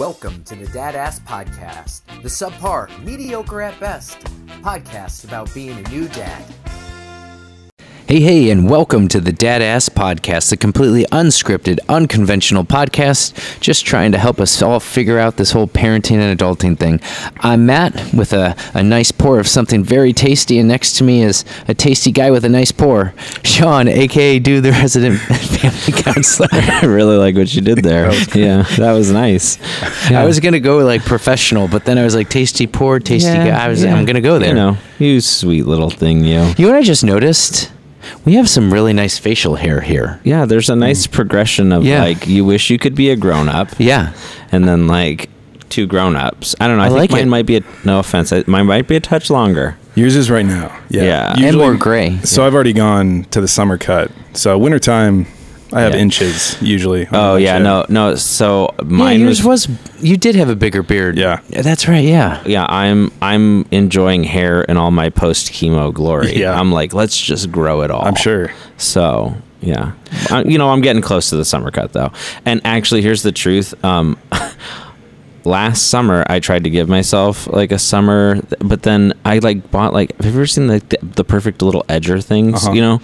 Welcome to the Dad Ass Podcast, the subpar, mediocre at best podcast about being a new dad. Hey, hey, and welcome to the Dad Ass Podcast, a completely unscripted, unconventional podcast, just trying to help us all figure out this whole parenting and adulting thing. I'm Matt with a, a nice pour of something very tasty, and next to me is a tasty guy with a nice pour, Sean, aka Do the Resident Family Counselor. I really like what you did there. yeah, that was nice. I was gonna go like professional, but then I was like tasty pour, tasty Yeah, guy. I was yeah. I'm gonna go there. You know, you sweet little thing, you. You know what I just noticed? We have some really nice facial hair here. Yeah, there's a nice mm. progression of Yeah. like you wish you could be a grown up, Yeah. and then like two grown ups. I don't know. I, I think like mine it. might be a no offense. Mine might be a touch longer. Yours is right now. Yeah. Yeah. And more gray. So I've already gone to the summer cut. So wintertime, I have Yeah. inches usually. Oh yeah, shit. no, no. So yeah, mine yours was, was, You did have a bigger beard. Yeah. That's right. Yeah. Yeah, I'm I'm enjoying hair in all my post chemo glory. Yeah. I'm like, let's just grow it all. I'm sure. So yeah, I, you know, I'm getting close to the summer cut though. And actually, here's the truth. Um, last summer, I tried to give myself like a summer, but then I like bought like. Have you ever seen like the, the perfect little edger things? Uh-huh. You know,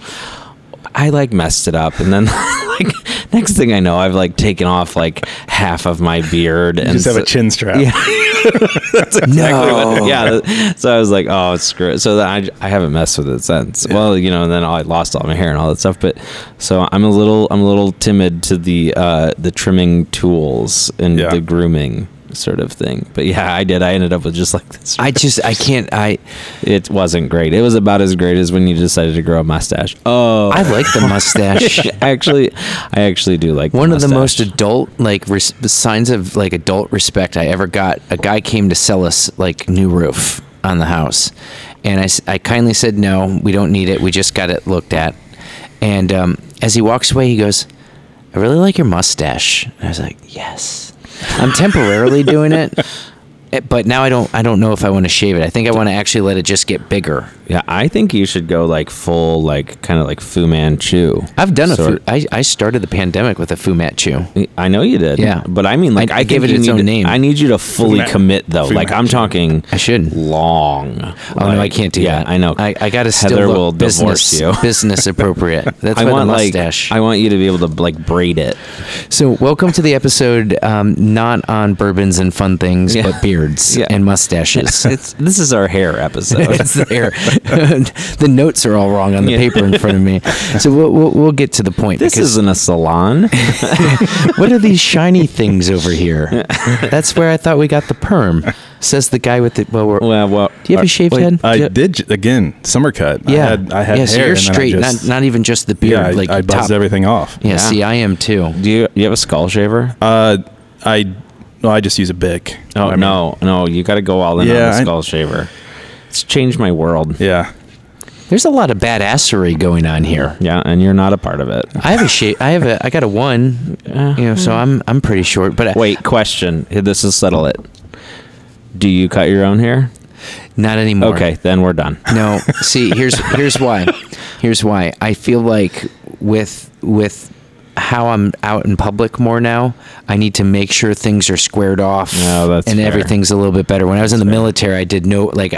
I like messed it up, and then like next thing I know, I've like taken off like half of my beard You and just have so- a chin strap. Yeah. that's exactly No. yeah. So I was like, oh, screw it. So then I, I haven't messed with it since. Well, you know, and then I lost all my hair and all that stuff. But so I'm a little, I'm a little timid to the, uh, the trimming tools and Yeah. the grooming sort of thing. But yeah, I did. I ended up with just like this. I just I can't I it wasn't great. It was about as great as when you decided to grow a mustache. Oh, I like the mustache. actually, I actually do like One of the most adult like res- signs of like adult respect I ever got. A guy came to sell us like new roof on the house, and I I kindly said no, we don't need it. We just got it looked at. And um, as he walks away, he goes, "I really like your mustache." And I was like, "Yes." I'm temporarily doing it, but now I don't. I don't know if I want to shave it. I think I want to actually let it just get bigger. Yeah, I think you should go like full, like kind of like Fu Manchu. I've done a. Fu- I, I started the pandemic with a Fu Manchu. I know you did. Yeah. but I mean, like, I- I, I gave it you its own to- name. I need you to fully Fu commit, though. Fu like, I'm talking. I should. long. Oh no, I can't do yeah, that. I know. I, I got to still look will business, divorce you. business appropriate. That's I why want the like mustache. I want you to be able to like braid it. so, welcome to the episode, um, not on bourbons and fun things, Yeah. but beards Yeah. and mustaches. It's this is our hair episode. it's there. the notes are all wrong on the Yeah. paper in front of me. So we'll, we'll, we'll get to the point. this because isn't a salon. what are these shiny things over here? That's where I thought we got the perm. Says the guy with the well. We're, well, well, do you have a shaved wait, head? I you- did again summer cut. Yeah, I had, I had yeah. So you're and straight, just- not not even just the beard. yeah, I, like I buzzed top. everything off. Yeah, Yeah. see, I am too. Do you you have a skull shaver? Uh, I no, I just use a bic. oh I mean, no, no, you got to go all in Yeah, on the I- skull shaver. It's changed my world. Yeah. There's a lot of badassery going on here. Yeah, and you're not a part of it. I have a shape. I have a. I got a one. You know, so uh-huh. I'm I'm pretty short. But I, Wait, question. This will settle it. Do you cut your own hair? not anymore. Okay, then we're done. No. See, here's here's why. Here's why. I feel like with with how I'm out in public more now, I need to make sure things are squared off No, that's and fair. everything's a little bit better. When I was in the military, I did no like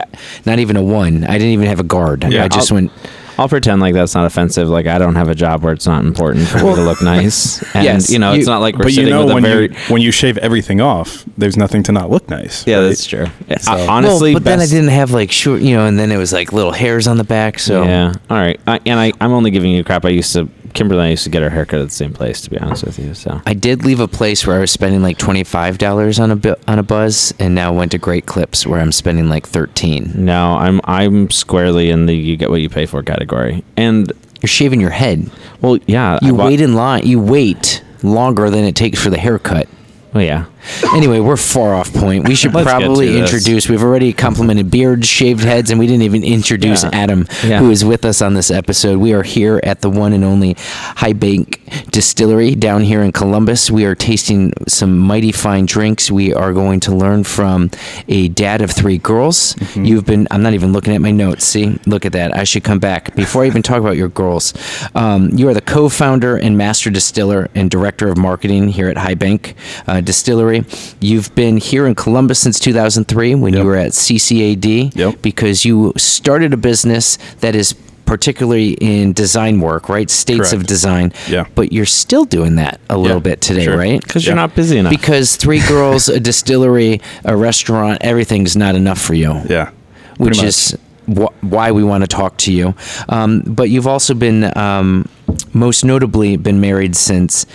not even a one. I didn't even have a guard. Yeah, I just I'll- went I'll pretend like that's not offensive. Like I don't have a job where it's not important for me to look nice. And Yes, you know, it's not like we're But you know with a when very you when you shave everything off, there's nothing to not look nice. Yeah, right? that's true. Yeah, So- I- honestly, well, but then I didn't have like short, you know, and then it was like little hairs on the back. So Yeah. All right. I, and I, I'm only giving you crap. I used to Kimberly. and I used to get her haircut at the same place. To be honest with you, so I did leave a place where I was spending like twenty five dollars on a bu- on a buzz, and now went to Great Clips where I'm spending like thirteen. no, I'm I'm squarely in the you get what you pay for category. And You're shaving your head. well, yeah, You bought- wait in line. You wait longer than it takes for the haircut. Oh yeah. Anyway, we're far off point. We should Let's probably introduce. We've already complimented beards, shaved heads, and we didn't even introduce Yeah. Adam, Yeah. who is with us on this episode. We are here at the one and only High Bank Distillery down here in Columbus. We are tasting some mighty fine drinks. We are going to learn from a dad of three girls. Mm-hmm. You've been. I'm not even looking at my notes. See, look at that. I should come back before I even talk about your girls. Um, you are the co-founder and master distiller and director of marketing here at High Bank uh, Distillery. You've been here in Columbus since 2003 when Yep. you were at CCAD Yep. because you started a business that is particularly in design work, right? States of design. Yeah. But you're still doing that a little Yeah, bit today, sure. right? Because Yeah. you're not busy enough. Because three girls, a distillery, a restaurant, everything's not enough for you. Yeah. Which pretty is wh- why we want to talk to you. Um, but you've also been, um, most notably, been married since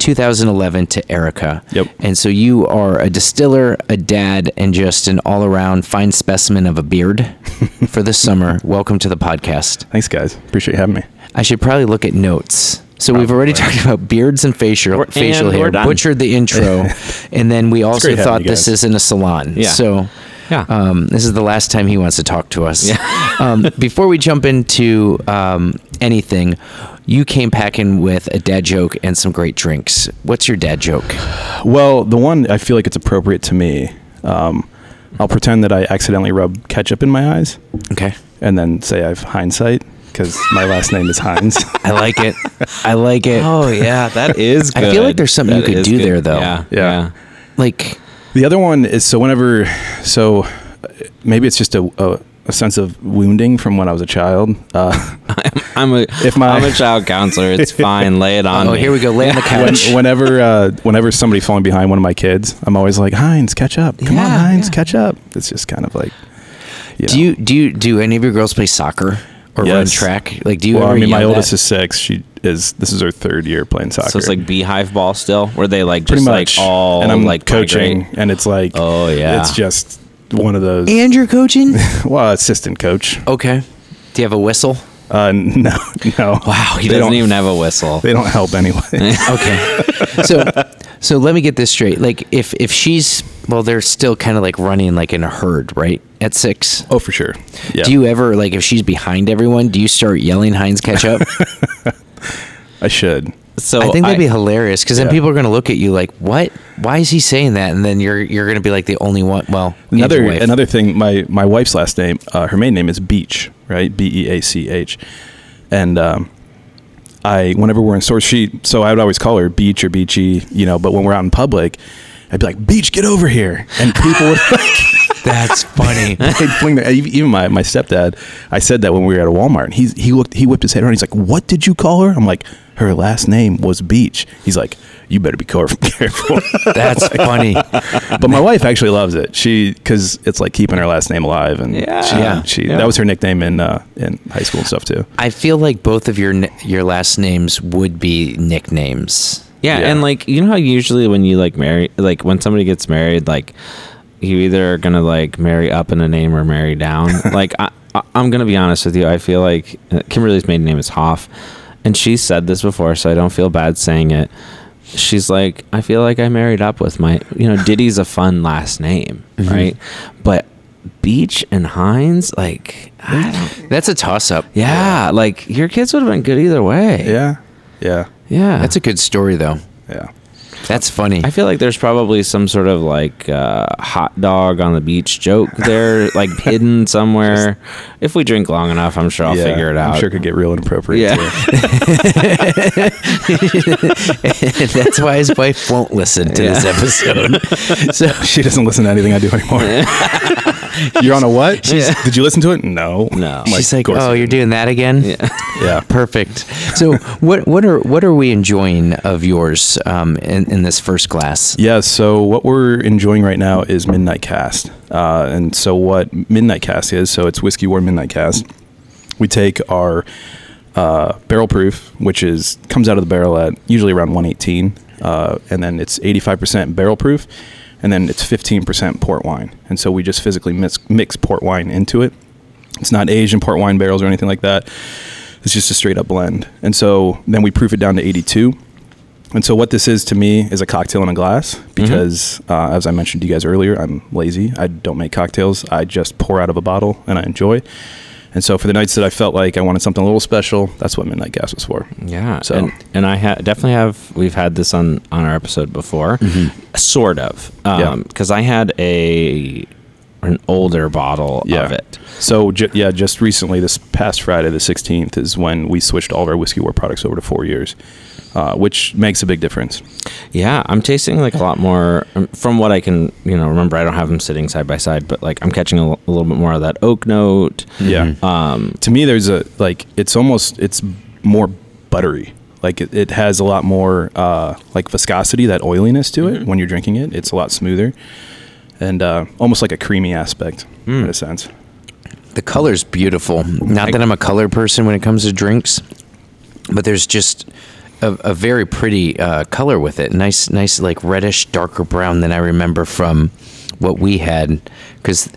2011 to Erica. Yep. And so you are a distiller, a dad, and just an all-around fine specimen of a beard for the summer. Welcome to the podcast. Thanks, guys. Appreciate having me. I should probably look at notes. So we've already talked about beards and facial We're- facial and hair. Butchered the intro, and then we also thought this isn't a salon. Yeah. So Yeah. um, this is the last time he wants to talk to us. Yeah. um, before we jump into um, anything, you came packing with a dad joke and some great drinks. What's your dad joke? Well, the one I feel like it's appropriate to me. Um, I'll pretend that I accidentally rubbed ketchup in my eyes Okay. and then say I have hindsight because my last name is Hines. I like it. I like it. oh yeah, that is. Good. I feel like there's something you could do good. there, though. Yeah. Yeah. Yeah. Like, The other one is so whenever, so uh, maybe it's just a, a, a sense of wounding from when I was a child. Uh, I'm a If my- am a child counselor. It's fine. Lay it on oh, me. here we go. Lay on the when, couch. whenever, uh, whenever someboody falling behind one of my kids, I'm always like, Hines, catch up. Come on, Yeah, Hines, yeah. catch up. It's just kind of like, you do know. you do you do any of your girls play soccer or run track? Like, do you well, ever I mean, my oldest that? is six. She is. This is her third year playing soccer. So it's like beehive ball still, where they like pretty just much. like all and I'm like coaching, migrate. and it's like, Oh, yeah. it's just one of those. and you're coaching. well, assistant coach. okay. Do you have a whistle? Uh, no, no. Wow, he They doesn't don't- even have a whistle. They don't help anyway. Okay. so so let me get this straight. Like if if she's well, they're still kind of like running like in a herd, right? At six. oh, for sure. Yeah. Do you ever like if she's behind everyone? Do you start yelling Hines catch up? I should. So I think that'd be hilarious because then people are gonna look at you like, "What? Why is he saying that?" And then you're you're gonna be like the only one. Well, Another another thing. My my wife's last name, uh, her main name is Beach, right? B e a c h, and um, I whenever we're in stores, she so I would always call her Beach or Beachy, you know. But when we're out in public, I'd be like, Beach, get over here, and people would. Like, That's funny. They'd fling their- even my, my stepdad, I said that when we were at a Walmart. And he's, he looked, he whipped his head around. He's like, "What did you call her?" I'm like, "Her last name was Beach." He's like, "You better be careful." That's funny. but my wife actually loves it. She because it's like keeping her last name alive, and Yeah. she, Yeah. she Yeah. that was her nickname in uh, in high school and stuff too. I feel like both of your your last names would be nicknames. Yeah, Yeah. and like you know how usually when you like marry, like when somebody gets married, like you either are gonna like marry up in a name or marry down. like I, I, I'm gonna be honest with you, I feel like uh, Kimberly's maiden name is Hoff, and she said this before, so I don't feel bad saying it. She's like, I feel like I married up with my, you know, Diddy's a fun last name, right? But Beach and Hines, like, I don't, That's a toss up. yeah, like your kids would have been good either way. Yeah, yeah, yeah. That's a good story though. yeah. That's funny. I feel like there's probably some sort of like uh, hot dog on the beach joke there, like hidden somewhere. if we drink long enough, I'm sure I'll Yeah, figure it out. I'm sure it could get real inappropriate. Yeah. too. That's why his wife won't listen to this episode. So she doesn't listen to anything I do anymore. You're on a what? Yeah. Did you listen to it? No. No. I'm she's "Of like, "Oh, you're doing that again." Yeah. Yeah. Perfect. So, what what are what are we enjoying of yours um, in in this first glass? Yeah, so what we're enjoying right now is Midnight Cask. Uh, and so, what Midnight Cask is, so it's Whiskey War Midnight Cask. We take our uh, barrel proof, which is comes out of the barrel at usually around 118, uh, and then it's 85% barrel proof, and then it's 15% port wine. And so, we just physically mix, mix port wine into it. It's not aged in port wine barrels or anything like that. It's just a straight up blend. And so, then we proof it down to 82. And so, what this is to me is a cocktail in a glass because, uh, as I mentioned to you guys earlier, I'm lazy. I don't make cocktails. I just pour out of a bottle and I enjoy. And so, for the nights that I felt like I wanted something a little special, that's what Midnight Cask was for. Yeah. So- and, and I ha- definitely have. We've had this on on our episode before, sort of. Yeah. Um, because I had a an older bottle Yeah. of it. So, ju- yeah, just recently, this past Friday, the 16th, is when we switched all of our Whiskey War products over to four years. Uh, which makes a big difference. Yeah, I'm tasting like a lot more um, from what I can, you know, remember I don't have them sitting side by side, but like I'm catching a, l- a little bit more of that oak note. Yeah. Um, to me there's a like it's almost it's more buttery like it, it has a lot more uh, like viscosity that oiliness to it when you're drinking it it's a lot smoother and uh, almost like a creamy aspect in a sense The color's beautiful. Not that I'm a color person when it comes to drinks, but there's just a, a very pretty uh, color with it. Nice, nice, like reddish, darker brown than I remember from what we had. Because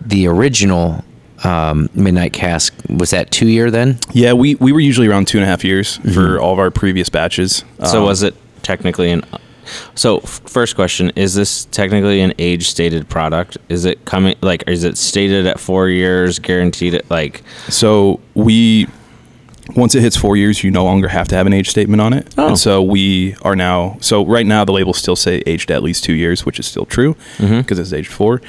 the original um, Midnight Cask was that two year then. yeah we, we were usually around two and a half years for all of our previous batches so Um, was it technically an? So f- first question: Is this technically an age stated product? Is it coming like? Is it stated at four years, guaranteed at like? So we, once it hits four years, you no longer have to have an age statement on it. Oh. And so we are now. So right now the labels still say aged at least two years, which is still true because it's aged four.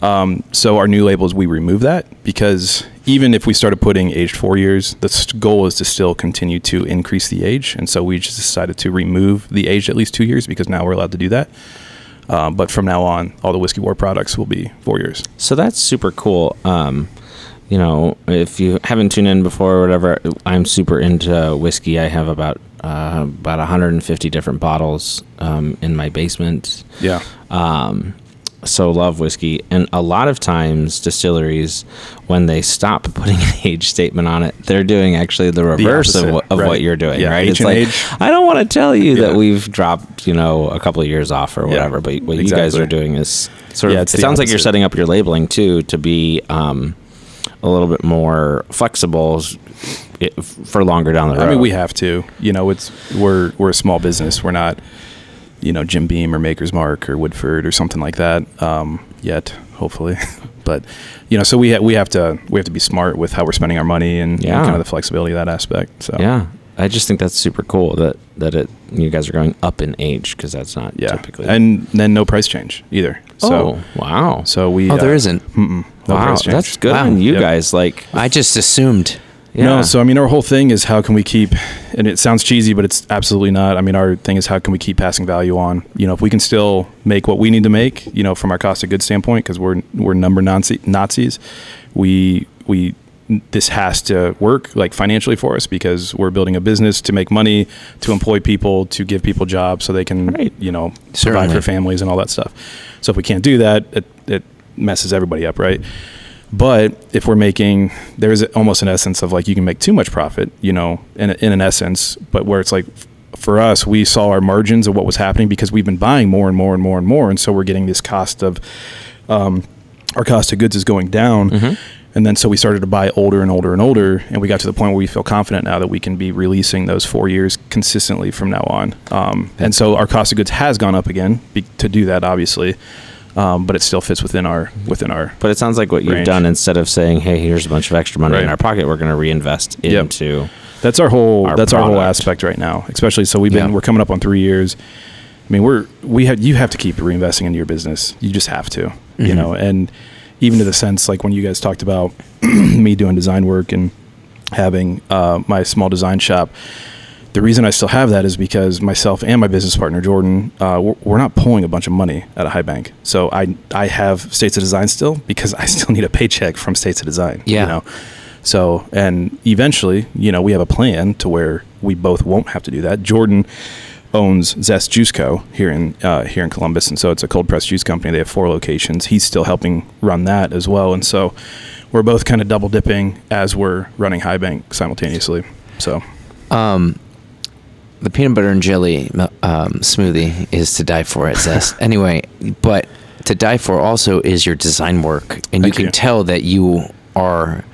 Um, so our new labels we remove that because even if we started putting aged four years, the goal is to still continue to increase the age, and so we just decided to remove the aged at least two years because now we're allowed to do that. Um, but from now on, all the whiskey war products will be four years. So that's super cool. Um, you know, if you haven't tuned in before or whatever, I'm super into whiskey. I have about uh, about 150 different bottles um, in my basement. Yeah. Um, so love whiskey, and a lot of times distilleries, when they stop putting an age statement on it, they're doing actually the reverse of, opposite, what, of right. what you're doing, Yeah, right? H It's like age. I don't want to tell you Yeah. that we've dropped, you know, a couple of years off or Yeah, whatever, but what you guys are doing is sort Yeah, of. It the sounds like you're setting up your labeling too to be um, a little bit more flexible for longer down the road. I mean, we have to. You know, it's we're we're a small business. We're not, you know, Jim Beam or Maker's Mark or Woodford or something like that um, yet. Hopefully, but you know, so we ha- we have to we have to be smart with how we're spending our money and, and kind of the flexibility of that aspect. So Yeah, I just think that's super cool that that it you guys are going up in age because that's not yeah, typically. and then no price change either. So oh wow, so we Oh, there uh, isn't. No wow, that's good Wow. on you Yep. guys. Like, I just assumed. yeah. No, so I mean, our whole thing is how can we keep, and it sounds cheesy, but it's absolutely not. I mean, our thing is how can we keep passing value on? You know, if we can still make what we need to make, you know, from our cost of goods standpoint, because we're we're number Nazi, Nazis, we we this has to work like financially for us because we're building a business to make money, to employ people, to give people jobs so they can, Right. you know, Certainly. provide for families and all that stuff. So if we can't do that, it, it messes everybody up, right? But if we're making, there is almost an essence of like you can make too much profit, you know, in, in an essence, but where it's like for us, we saw our margins of what was happening because we've been buying more and more and more and more. And so we're getting this cost of, um, our cost of goods is going down. And then so we started to buy older and older and older. And we got to the point where we feel confident now that we can be releasing those four years consistently from now on. Um, and so our cost of goods has gone up again be, to do that, obviously. Um, but it still fits within our within our but it sounds like what you've done instead of saying, "Hey, here's a bunch of extra money in our pocket, we're going to reinvest Yep. into." That's our whole. our that's our whole aspect right now. Especially so we've been Yeah. we're coming up on three years. I mean we're we have you have to keep reinvesting into your business. You just have to. You Mhm. know, and even to the sense like when you guys talked about me doing design work and having uh, my small design shop. The reason I still have that is because myself and my business partner Jordan, uh, we're, we're not pulling a bunch of money at a high bank. So I I have States of Design still because I still need a paycheck from States of Design. Yeah. You know? So, and eventually, you know, we have a plan to where we both won't have to do that. Jordan owns Zest Juice Co. here in uh, here in Columbus, and so it's a cold pressed juice company. They have four locations. He's still helping run that as well, and so we're both kind of double dipping as we're running High Bank simultaneously. So, Um, the peanut butter and jelly um, smoothie is to die for at Zest. anyway, but to die for also is your design work, and you Thank can you. tell that you are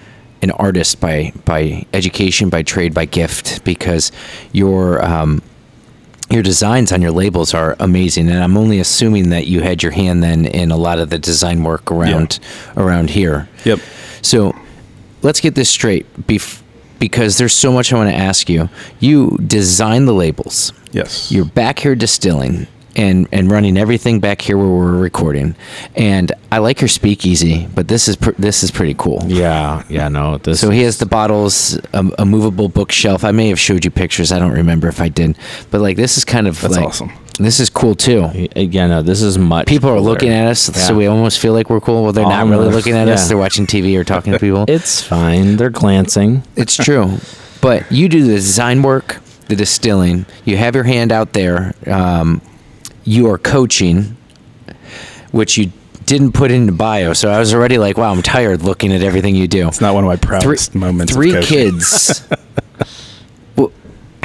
an artist by by education, by trade, by gift, because your um, your designs on your labels are amazing, and I'm only assuming that you had your hand then in a lot of the design work around around here. yep, So let's get this straight bef- because there's so much I want to ask you. You design the labels. yes, You're back here distilling. and and running everything back here where we're recording. And I like your speakeasy, but this is pr- this is pretty cool. Yeah, yeah, no. This So he has the bottles, a, a movable bookshelf. I may have showed you pictures. I don't remember if I did, but like this is kind of That's like, awesome. This is cool too. yeah, no. This is much. People are cooler. looking at us, Yeah. so we almost feel like we're cool. Well, they're not really looking at us. They're watching TV or talking to people. It's fine. They're glancing. It's true. But you do the design work, the distilling. You have your hand out there. Um, you are coaching, which you didn't put into bio. So I was already like, wow, I'm tired looking at everything you do. It's not one of my proudest moments. Three coaching. kids.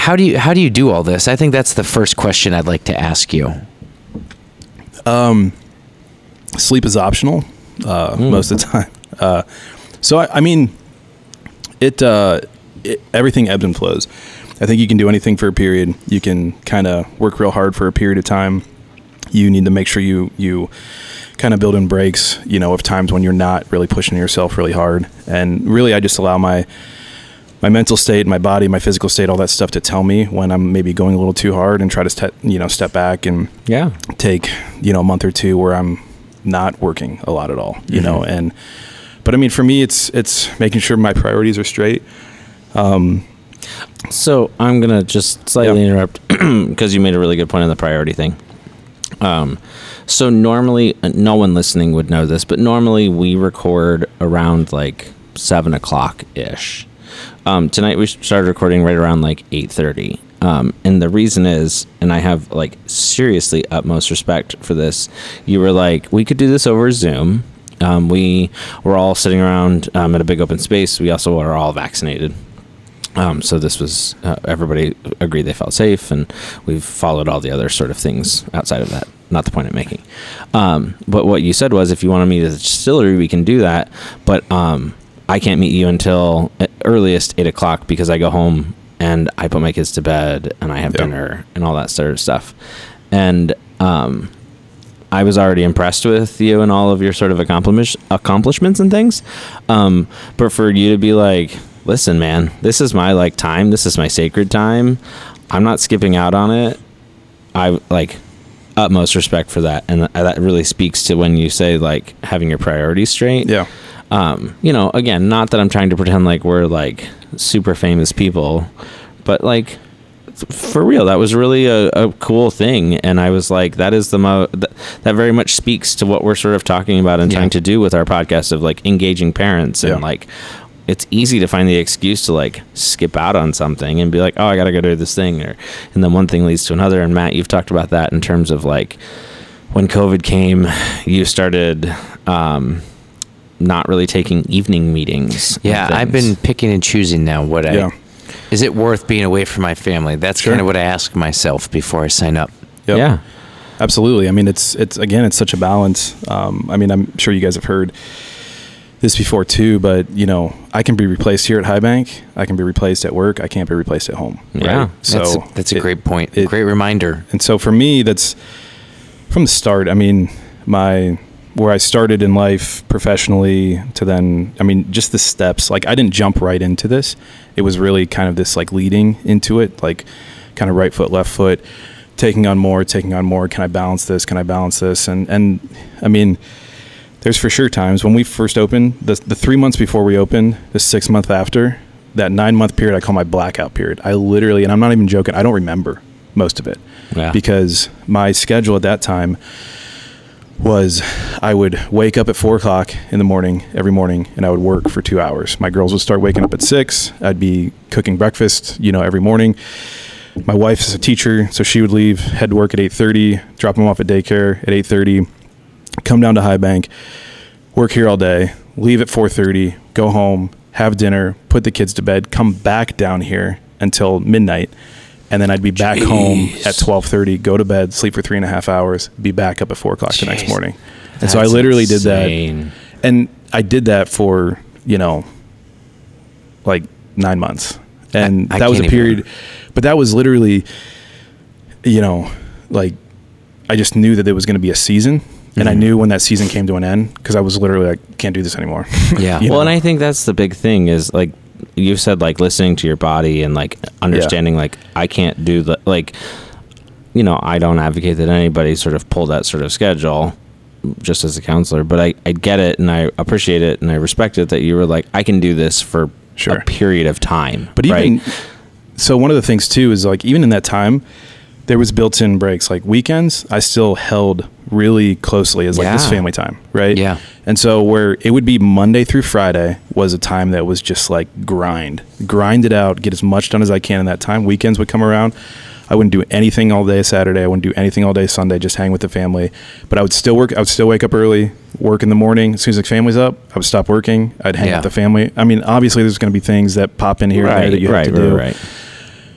How do you how do you do all this? I think that's the first question I'd like to ask you. sleep is optional uh, Hmm. most of the time. Uh, so I, I mean, it, uh, it everything ebbs and flows. I think you can do anything for a period. You can kind of work real hard for a period of time. You need to make sure you you kind of build in breaks. You know, of times when you're not really pushing yourself really hard. And really, I just allow my my mental state, my body, my physical state, all that stuff to tell me when I'm maybe going a little too hard, and try to ste- you know step back and Yeah. take you know a month or two where I'm not working a lot at all, you know, Mm-hmm. and but I mean for me it's it's making sure my priorities are straight. So I'm gonna just slightly Yeah. interrupt because you made a really good point on the priority thing. Um, so normally, uh, no one listening would know this, but normally we record around like seven o'clock ish. Um, tonight we started recording right around like eight thirty. Um, and the reason is, and I have like seriously utmost respect for this. You were like, we could do this over Zoom. Um, we were all sitting around um, at a big open space. We also are all vaccinated. Um, so this was uh, everybody agreed they felt safe, and we've followed all the other sort of things outside of that. Not the point I'm making. Um, but what you said was, if you want to meet at the distillery, we can do that. But um, I can't meet you until at earliest eight o'clock because I go home and I put my kids to bed and I have Yeah. dinner and all that sort of stuff. And um, I was already impressed with you and all of your sort of accomplish- accomplishments and things. Um, but for you to be like, listen, man, this is my like time. This is my sacred time. I'm not skipping out on it. I like utmost respect for that, and that really speaks to when you say like having your priorities straight. Yeah. Um, you know, again, not that I'm trying to pretend like we're like super famous people, but like for real, that was really a, a cool thing. And I was like, that is the mo that, that very much speaks to what we're sort of talking about and Yeah. trying to do with our podcast of like engaging parents and Yeah. like it's easy to find the excuse to like skip out on something and be like, oh, I gotta go do this thing, or and then one thing leads to another. And Matt, you've talked about that in terms of like when COVID came, you started um, not really taking evening meetings. Yeah, I've been picking and choosing now what I. Yeah. Is it worth being away from my family? That's Sure. kind of what I ask myself before I sign up. Yep. Yeah. Absolutely. I mean, it's it's again, it's such a balance. Um, I mean, I'm sure you guys have heard this before too, but you know, I can be replaced here at High Bank. I can be replaced at work. I can't be replaced at home. Yeah. Right? So that's a, that's a it- great point. it- great reminder. and so for me that's from the start i mean my where i started in life professionally to then i mean just the steps like i didn't jump right into this. It was really kind of this like leading into it like kind of right foot left foot taking on more taking on more. Can i balance this? Can i balance this? And and i mean there's for sure times when we first opened the, the three months before we opened the six month after that nine month period i call my blackout period. I literally and i'm not even joking i don't remember most of it. Yeah. because my schedule at that time was I would wake up at four o'clock in the morning every morning and I would work for two hours. My girls would start waking up at six. I'd be cooking breakfast, you know, every morning. My wife is a teacher, so she would leave, head to work at eight thirty, drop them off at daycare at eight thirty, come down to High Bank, work here all day, leave at four thirty, go home, have dinner, put the kids to bed, come back down here until midnight, and then I'd be back home at twelve thirty, go to bed, sleep for three and a half hours, be back up at four o'clock the next Jeez. morning. And so I literally did that, and I did that for you know, like nine months, and I- I that was a can't even- period. But that was literally, you know, like I just knew that there was going to be a season, and I Mhm. knew when that season came to an end because I was literally like, can't do this anymore. Yeah. Well, know? and I think that's the big thing is like you said, like listening to your body and like understanding, like I can't do the like. you know, I don't advocate that anybody sort of pull that sort of schedule just as a counselor, but I, I get it and I appreciate it and I respect it that you were like, I can do this for Sure. a period of time. But right? even so, one of the things too is like even in that time, there was built-in breaks. Like weekends, I still held really closely as like this family time, right? Yeah. And so where it would be Monday through Friday was a time that was just like grind, grind it out, get as much done as I can in that time. Weekends would come around. I wouldn't do anything all day Saturday. I wouldn't do anything all day Sunday. Just hang with the family. But I would still work. I would still wake up early, work in the morning. As soon as the family's up, I would stop working. I'd hang Yeah. with the family. I mean, obviously, there's going to be things that pop in here and there right, that you right, have to right, do. right.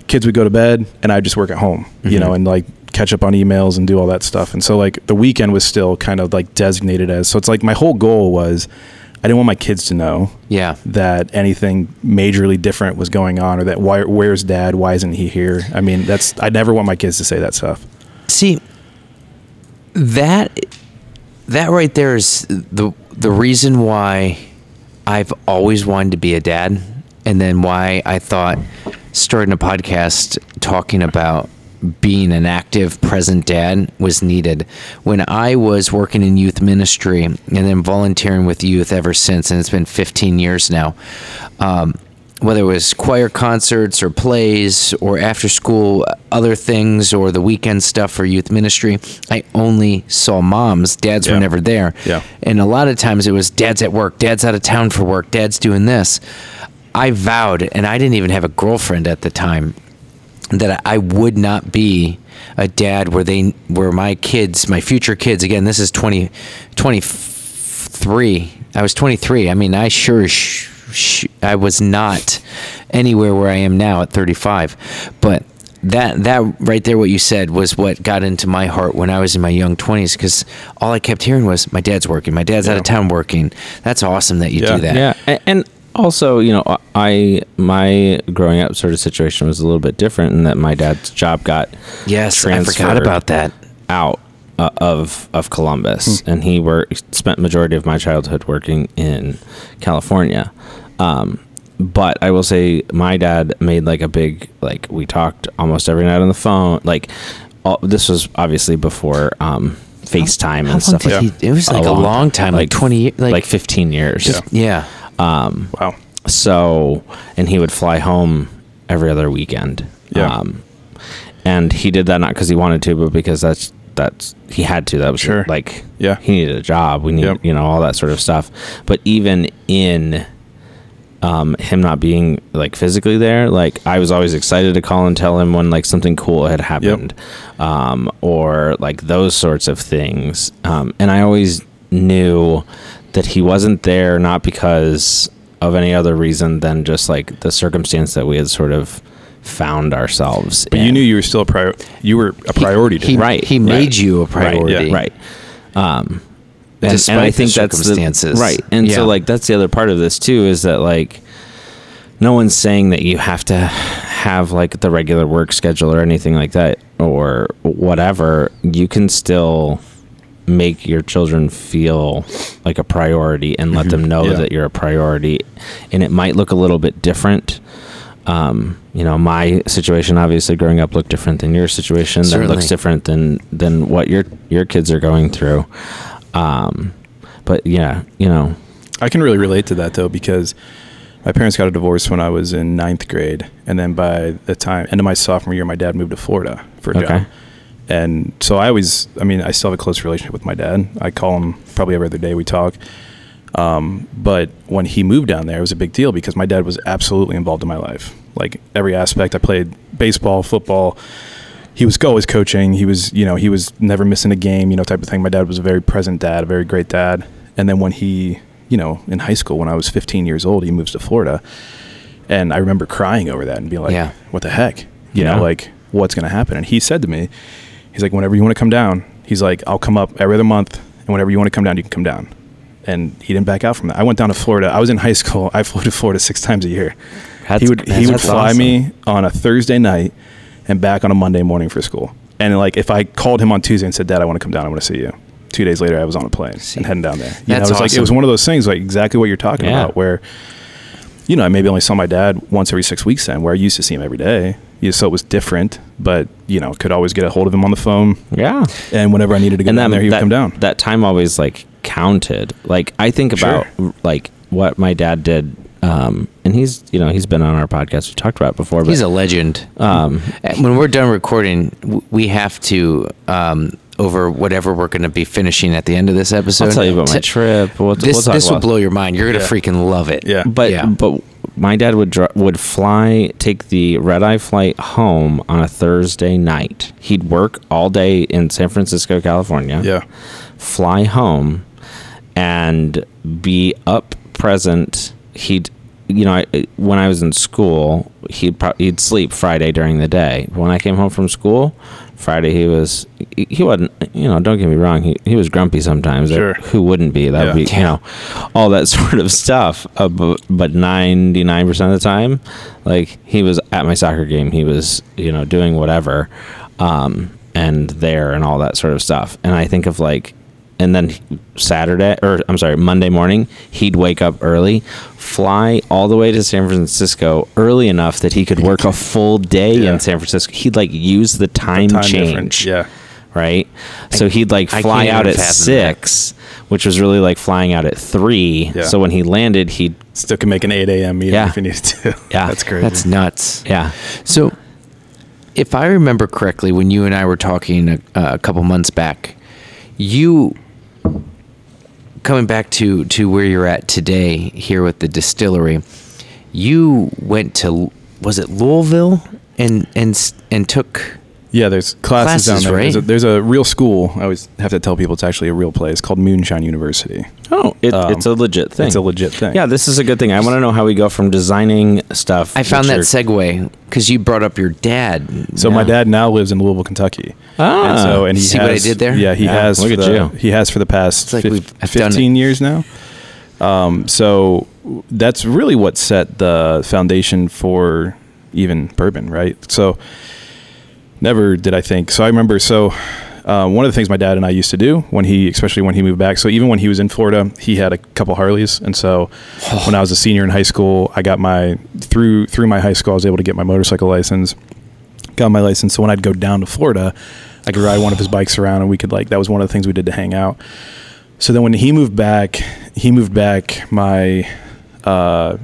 Kids would go to bed, and I'd just work at home, you mm-hmm. know, and like catch up on emails and do all that stuff. And so, like, the weekend was still kind of like designated as. So it's like my whole goal was, I didn't want my kids to know Yeah. that anything majorly different was going on, or that why, where's dad? Why isn't he here? I mean, that's I never want my kids to say that stuff. See, that that right there is the the reason why I've always wanted to be a dad, and then why I thought starting a podcast talking about being an active present dad was needed when I was working in youth ministry and then volunteering with youth ever since, and it's been 15 years now. Um, whether it was choir concerts or plays or after school other things or the weekend stuff for youth ministry, I only saw moms. Dads Yeah. were never there. Yeah. And a lot of times it was dad's at work, dad's out of town for work, dad's doing this. I vowed, and I didn't even have a girlfriend at the time, that I would not be a dad where they where my kids, my future kids, again, this is 20, 23. I was 23. I mean, I sure sh- sh- I was not anywhere where I am now at 35. But that that right there what you said was what got into my heart when I was in my young 20s cuz all I kept hearing was my dad's working, my dad's out of town working. That's awesome that you Yeah. do that. Yeah, a- and also, you know, I my growing up sort of situation was a little bit different in that my dad's job got Yes, I forgot about that. out uh, of of Columbus, and he worked spent majority of my childhood working in California. Um, but I will say, my dad made like a big like we talked almost every night on the phone. Like all, this was obviously before um, FaceTime How long and stuff did like he, it was like a long, time, like, 20 like, like, fifteen years. Yeah. yeah. Wow. So, and he would fly home every other weekend. Yeah. Um, and he did that not because he wanted to, but because that's that's he had to. That was Sure. like Yeah. he needed a job. We need Yep. you know all that sort of stuff. But even in um, him not being like physically there, like I was always excited to call and tell him when like something cool had happened, um, or like those sorts of things. Um, and I always knew that he wasn't there not because of any other reason than just like the circumstance that we had sort of found ourselves. But you knew you were still a prior. You were a priority to he, him. Right, He right. made you a Right, priority. right. Um, and, Despite and I the think that's the circumstances. right. And Yeah. so like that's the other part of this too is that like no one's saying that you have to have like the regular work schedule or anything like that or whatever. You can still make your children feel like a priority and let them know Yeah. that you're a priority. And it might look a little bit different. Um, you know my situation obviously growing up looked different than your situation. That looks different than than what your your kids are going through. Um, but yeah you know. I can really relate to that though because my parents got a divorce when I was in ninth grade, and then by the time end of my sophomore year, my dad moved to Florida for a Okay. job. And so I always, I mean, I still have a close relationship with my dad. I call him probably every other day. We talk. Um, but when he moved down there, it was a big deal because my dad was absolutely involved in my life, like every aspect. I played baseball, football. He was always coaching. He was, you know, he was never missing a game, you know, type of thing. My dad was a very present dad, a very great dad. And then when he, you know, in high school, when I was 15 years old, he moves to Florida. And I remember crying over that and being like, Yeah. what the heck? You Yeah. know, like, what's going to happen? And he said to me, he's like, whenever you want to come down, he's like, I'll come up every other month. And whenever you want to come down, you can come down. And he didn't back out from that. I went down to Florida. I was in high school. I flew to Florida six times a year. That's- he would he would fly awesome. me on a Thursday night and back on a Monday morning for school. And like if I called him on Tuesday and said, "Dad, I want to come down. I want to see you." Two days later, I was on a plane See. and heading down there. You That's know, it was like it was one of those things, like exactly what you're talking Yeah. about, where you know I maybe only saw my dad once every six weeks then, where I used to see him every day. You- so it was different. But you know, could always get a hold of him on the phone, Yeah. and whenever I needed to get and down then there, he would that, come down. That time always like counted. Like I think Sure. about like what my dad did. Um, and he's, you know, he's been on our podcast. We talked about it before, but He's a legend. um, When we're done recording, we have to um, over whatever we're going to be finishing at the end of this episode. I'll tell you about my t- trip. We'll, This we'll this will blow your mind. You're gonna Yeah. freaking love it. Yeah. But Yeah. but my dad would dri- would fly take the red eye flight home on a Thursday night. He'd work all day in San Francisco, California. yeah, Fly home and be up present. He'd you know, I, when I was in school, he'd pro- he'd sleep Friday during the day. When I came home from school, Friday he was he, wasn't you know don't get me wrong he, he was grumpy sometimes. Sure. Who wouldn't be? That would Yeah. be you know all that sort of stuff. Uh, but but ninety nine percent of the time, like he was at my soccer game. He was you know doing whatever, um, and there and all that sort of stuff. And I think of like and then Saturday or I'm sorry, Monday morning, he'd wake up early, fly all the way to San Francisco early enough that he could work a full day Yeah. in San Francisco. He'd like use the time, time change. difference. Yeah, Right. So he'd like fly out at fathom that. six, which was really like flying out at three. Yeah. So when he landed, he'd still can make an eight a.m. meeting Yeah. if he needed to. Yeah. that's crazy. That's nuts. yeah. So, if I remember correctly, when you and I were talking a, a couple months back, you coming back to to where you're at today here with the distillery, you went to was it Louisville and and and took Yeah, there's classes, Classes, down there. There's, a, there's a real school. I always have to tell people it's actually a real place called Moonshine University. Oh, it, Um, it's a legit thing. It's a legit thing. Yeah, this is a good thing. I want to know how we go from designing stuff. I found that are- segue because you brought up your dad. So my dad now lives in Louisville, Kentucky. Ah. and so and he See has, what I did there? Yeah, he Yeah, has. look at the, you. He has for the past like fif- we've- I've done it. 15 years now. Um, so that's really what set the foundation for even bourbon, right? So never did I think. So I remember. So uh, one of the things my dad and I used to do when he, especially when he moved back. So even when he was in Florida, he had a couple Harleys, and so when I was a senior in high school, I got my through through my high school, I was able to get my motorcycle license. Got my license, so when I'd go down to Florida, I could ride one of his bikes around, and we could like that was one of the things we did to hang out. So then when he moved back, he moved back my, uh,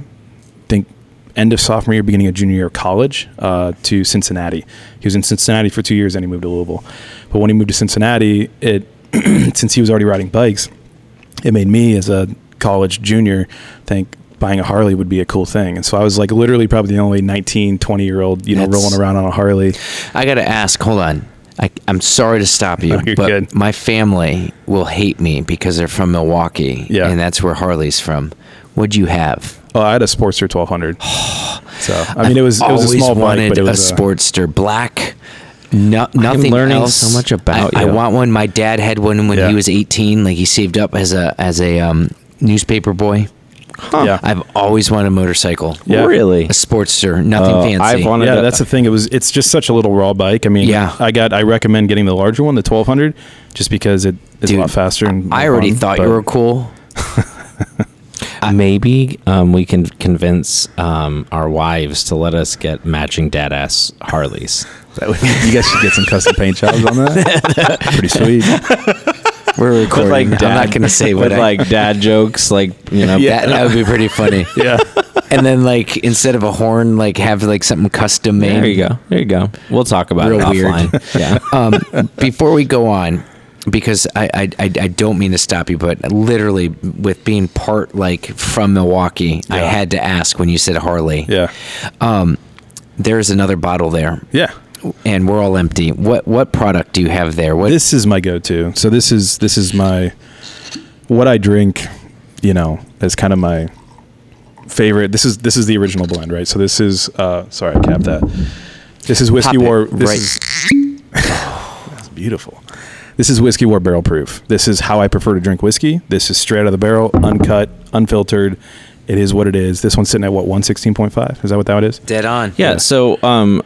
end of sophomore year, beginning of junior year of college, uh, to Cincinnati. He was in Cincinnati for two years, then he moved to Louisville. But when he moved to Cincinnati, it since he was already riding bikes, it made me as a college junior think buying a Harley would be a cool thing. And so I was like literally probably the only 19, 20 year old, you know, That's- rolling around on a Harley. I got to ask. Hold on. I, I'm sorry to stop you, No, but good. my family will hate me because they're from Milwaukee, Yeah. and that's where Harley's from. What'd you have? Oh, I had a Sportster 1200. so, I mean, it was, it was a Always small bike, wanted but it was a was Sportster black. No, nothing learning else. so much about I, I you. want one. My dad had one when Yeah. he was 18. Like he saved up as a as a um, newspaper boy. Yeah. I've always wanted a motorcycle. Yeah. Really? A Sportster, nothing Uh, fancy. I've wanted yeah, to- that's the thing. It was. It's just such a little raw bike. I mean, Yeah. I got. I recommend getting the larger one, the 1200, just because it is Dude, a lot faster. And I more already fun, thought but- you were cool. Maybe um, we can convince um, our wives to let us get matching dad ass Harleys. Would- you guys should get some custom paint jobs on that. Pretty sweet. We're recording. I'm not going to say what I, like dad jokes, like you know. Yeah. that, that would be pretty funny. Yeah. and then like instead of a horn, like have like something custom made. There you go. There you go. We'll talk about Real it weird. offline. yeah. um, before we go on, because I, I, I, don't mean to stop you, but literally with being part like from Milwaukee, I had to ask when you said Harley. Yeah. Um, there's another bottle there, Yeah. and we're all empty. What what product do you have there? What This is my go-to. So this is this is my what I drink. You know, as kind of my favorite. This is this is the original blend, right? So this is. uh Sorry, I capped that. This is whiskey Pop it war. This right- is that's beautiful. This is whiskey war barrel proof. This is how I prefer to drink whiskey. This is straight out of the barrel, uncut, unfiltered. It is what it is. This one's sitting at what one sixteen point five. Is that what that is? dead on? Yeah. So, um,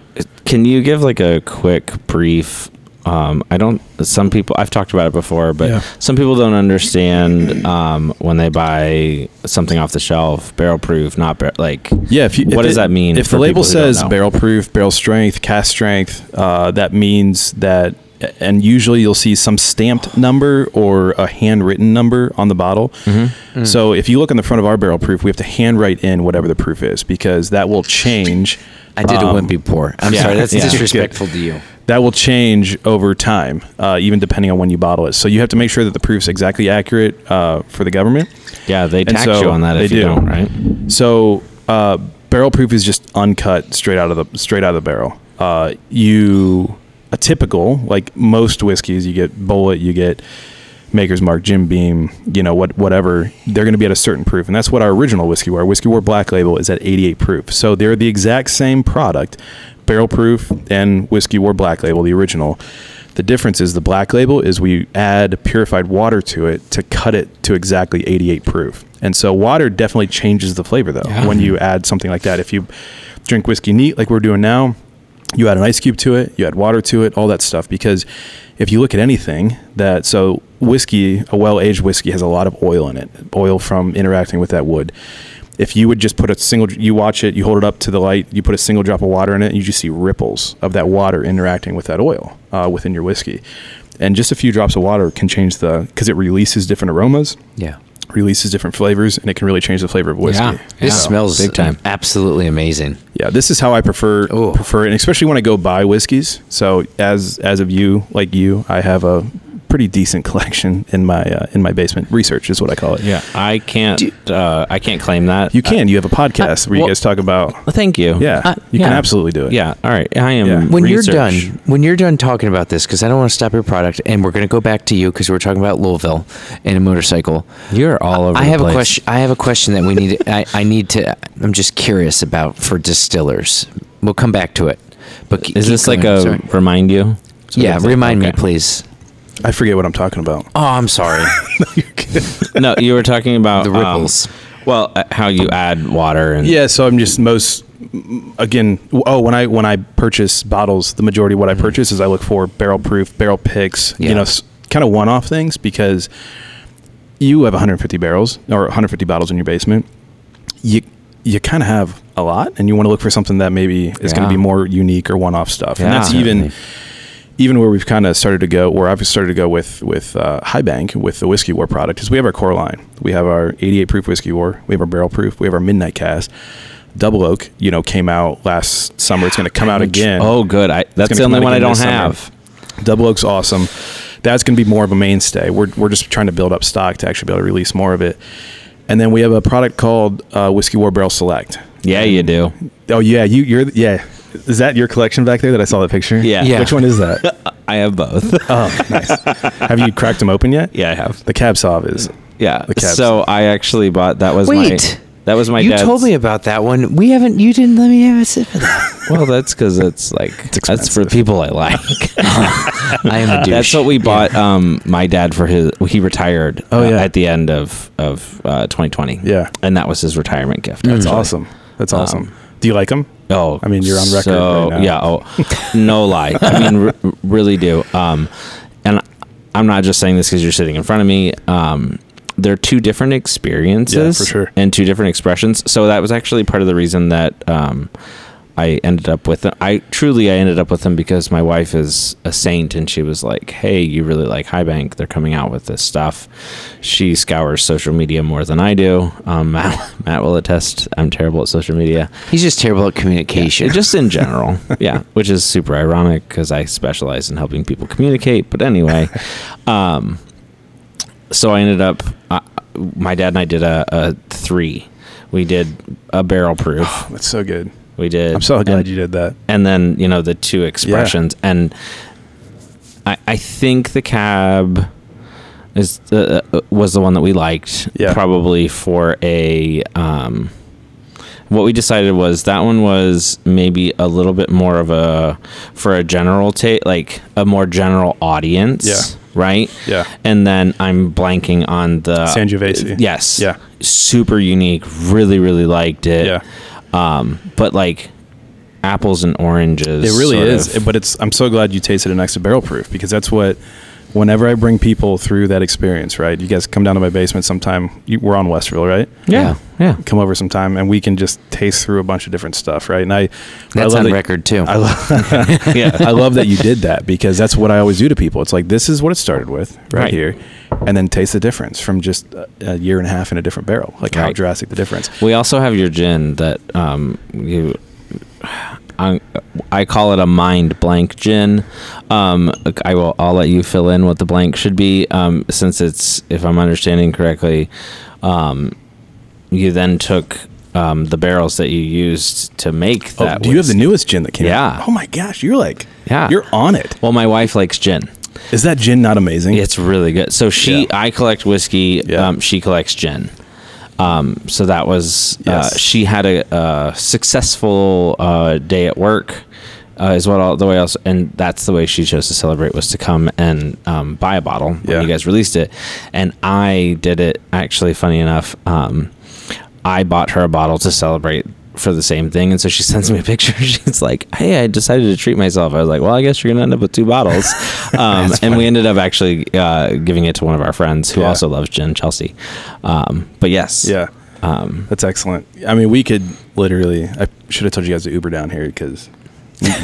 can you give like a quick, brief um, I don't. Some people I've talked about it before, but Yeah. some people don't understand um, when they buy something off the shelf, barrel proof, not bar- like. Yeah, if you, What if does it- that mean If the label people who don't says barrel proof, barrel strength, cask strength, uh, that means that, and usually you'll see some stamped number or a handwritten number on the bottle. Mm-hmm. So if you look on the front of our barrel proof, we have to handwrite in whatever the proof is because that will change. I did um, a wimpy pour. I'm yeah, sorry, that's yeah. disrespectful to you. that will change over time, uh, even depending on when you bottle it. So you have to make sure that the proof's exactly accurate uh, for the government. Yeah, they tax so you on that they if you do. don't, right? So uh, barrel proof is just uncut straight out of the straight out of the barrel. Uh, you a typical like most whiskeys, you get Bulleit, you get Maker's Mark, Jim Beam, you know what whatever. They're going to be at a certain proof, and that's what our original whiskey war. Whiskey War Black Label is at 88 proof. So they're the exact same product, barrel proof and Whiskey War Black Label, the original. The difference is the black label is we add purified water to it to cut it to exactly 88 proof. And so water definitely changes the flavor though Yeah. when you add something like that. If you drink whiskey neat like we're doing now, you add an ice cube to it, you add water to it, all that stuff. Because if you look at anything that, so whiskey, a well aged whiskey has a lot of oil in it, oil from interacting with that wood. If you would just put a single, you watch it, you hold it up to the light, you put a single drop of water in it, and you just see ripples of that water interacting with that oil uh, within your whiskey. And just a few drops of water can change the, because it releases different aromas, Yeah. Releases different flavors, and it can really change the flavor of whiskey. Yeah. This smells big time. absolutely amazing. Yeah, this is how I prefer Oh. prefer it, and especially when I go buy whiskeys. So as as of you, like you, I have a pretty decent collection in my uh, in my basement. Research is what I call it. Yeah, I can't. uh, I can't claim that. You can. You have a podcast where you guys talk about. Uh, thank you. Yeah, Uh, you can absolutely do it. Yeah. All right. I am. Yeah. When you're done, when you're done talking about this, because I don't want to stop your product, and we're going to go back to you because we're talking about Louisville and a motorcycle. you're all over. I the have a question. I have a question that we need. I, I need to. I'm just curious about for distillers. We'll come back to it. But Is keep this like a Sorry. remind you? Yeah, remind me, Okay. please. I forget what I'm talking about. Oh, I'm sorry. no, you were talking about The um, ripples. well, uh, how you add water and Yeah, so I'm just most again. Oh, when I when I purchase bottles, the majority of what I purchase is I look for barrel proof, barrel picks. Yeah. You know, kind of one off things because you have 150 barrels or 150 bottles in your basement. You you kind of have a lot, and you want to look for something that maybe is going Yeah. to be more unique or one off stuff. and Yeah, that's even certainly. Even where we've kind of started to go, where I've started to go with with uh, High Bank with the Whiskey War product, is we have our core line. We have our 88 proof Whiskey War. We have our barrel proof. We have our Midnight Cask. Double Oak, you know, came out last summer. It's going to come out again. Oh, good. I, that's the only one I don't this summer. have. Double Oak's awesome. That's going to be more of a mainstay. We're, we're just trying to build up stock to actually be able to release more of it. And then we have a product called uh, Whiskey War Barrel Select. Yeah, you do. Oh yeah, you you're yeah. Is that your collection back there that I saw that picture? Yeah. Yeah. Which one is that? I have both. oh, nice. have you cracked them open yet? yeah, I have. The cab sauv is. Yeah. The cabs. So I actually bought that was Wait. my that was my you dad's. told me about that one. We haven't. You didn't let me have a sip of that. Well, that's because it's like that's for expensive. people I like. I am a douche. That's what we bought. Um, my dad for his he retired. Oh, uh, yeah. at the end of of uh, 2020. Yeah. and that was his retirement gift. That's actually. awesome. That's awesome. Do you like them? Oh, I mean, you're on record So, right now. Yeah. Oh, no lie. I mean, r- really do. Um, and I'm not just saying this because you're sitting in front of me. Um, they're two different experiences, Yeah, for sure. and two different expressions. So that was actually part of the reason that um, I ended up with them. I truly I ended up with them because my wife is a saint, and she was like, "Hey, you really like High Bank? They're coming out with this stuff." She scours social media more than I do. Um, Matt, Matt will attest. I'm terrible at social media. He's just terrible at communication. Just in general, yeah, which is super ironic because I specialize in helping people communicate. But anyway, um, so I ended up. Uh, my dad and I did a, a three. We did a barrel proof. That's so good. We did. I'm so glad and, you did that. And then you know the two expressions, and I I think the cab is the, uh, was the one that we liked. Yeah. Probably for a um, what we decided was that one was maybe a little bit more of a for a general take like a more general audience Yeah. right Yeah. and then i'm blanking on the Sangiovese. yes Yeah. super unique really really liked it Yeah. Um but like apples and oranges. It really is, of. but it's. I'm so glad you tasted it next to barrel proof because that's what. Whenever I bring people through that experience, right? You guys come down to my basement sometime. You, we're on Westville, right? yeah, yeah. Come over sometime, and we can just taste through a bunch of different stuff, right? And I, I That's love on that- record too. I love, Yeah. I love that you did that because that's what I always do to people. It's like this is what it started with right, Right. here, and then taste the difference from just a, year and a half in a different barrel. Like how drastic the difference. We also have your gin that um, you. I, I call it a mind blank gin. Um, I will. I'll let you fill in what the blank should be, um, since it's, if I'm understanding correctly, um, you then took um, the barrels that you used to make Oh, that. do you have the newest gin that came Yeah. out? Oh my gosh, you're like, Yeah. you're on it. Well, my wife likes gin. Is that gin not amazing? It's really good. So she, Yeah. I collect whiskey. Yeah. Um, she collects gin. Um, so that was uh, she had a, a successful uh, day at work. Uh, is what all, the way else, and that's the way she chose to celebrate was to come and um, buy a bottle Yeah. when you guys released it, and I did it. Actually, funny enough, um, I bought her a bottle to celebrate for the same thing, and so she sends me a picture. She's like, "Hey, I decided to treat myself." I was like, "Well, I guess you're gonna end up with two bottles," um, and we ended up actually uh, giving it to one of our friends who Yeah. also loves gin, Chelsea. Um, but yes, yeah. um, That's excellent. I mean, we could literally. I should have told you guys to Uber down here because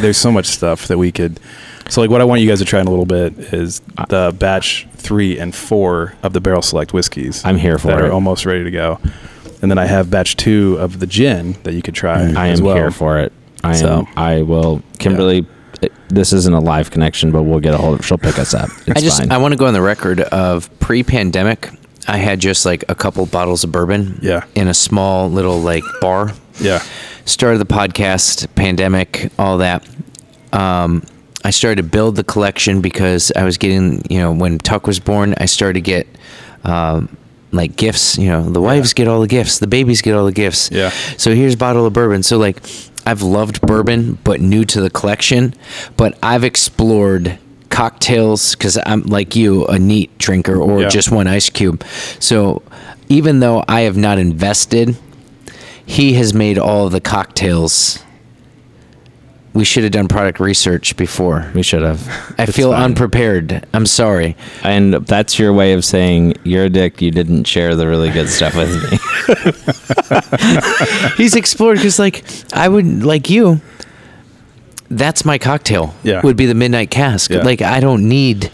there's so much stuff that we could. So, like, what I want you guys to try in a little bit is the batch three and four of the Barrel Select whiskeys. I'm here for that it. are almost ready to go, and then I have batch two of the gin that you could try. I as am well. here for it. I So- am. I will. Kimberly, it- this isn't a live connection, but we'll get a hold of. She'll pick us up. It's I just fine. I want to go on the record of pre-pandemic. I had just like a couple bottles of bourbon. Yeah. In a small little like bar. Yeah, Started the podcast, pandemic, all that. Um, I started to build the collection because I was getting, you know, when Tuck was born, I started to get um, like gifts. You know, the wives get all the gifts, the babies get all the gifts. Yeah. So here's a bottle of bourbon. So like, I've loved bourbon, but new to the collection. But I've explored cocktails because I'm like you, a neat drinker or Yeah. just one ice cube. So even though I have not invested, he has made all the cocktails. We should have done product research before. we should have. I It's feel fine. unprepared. I'm sorry. And that's your way of saying you're a dick. You didn't share the really good stuff with me. He's explored because, like, I would like you. That's my cocktail. Yeah. would be the midnight cask. Yeah. Like, I don't need.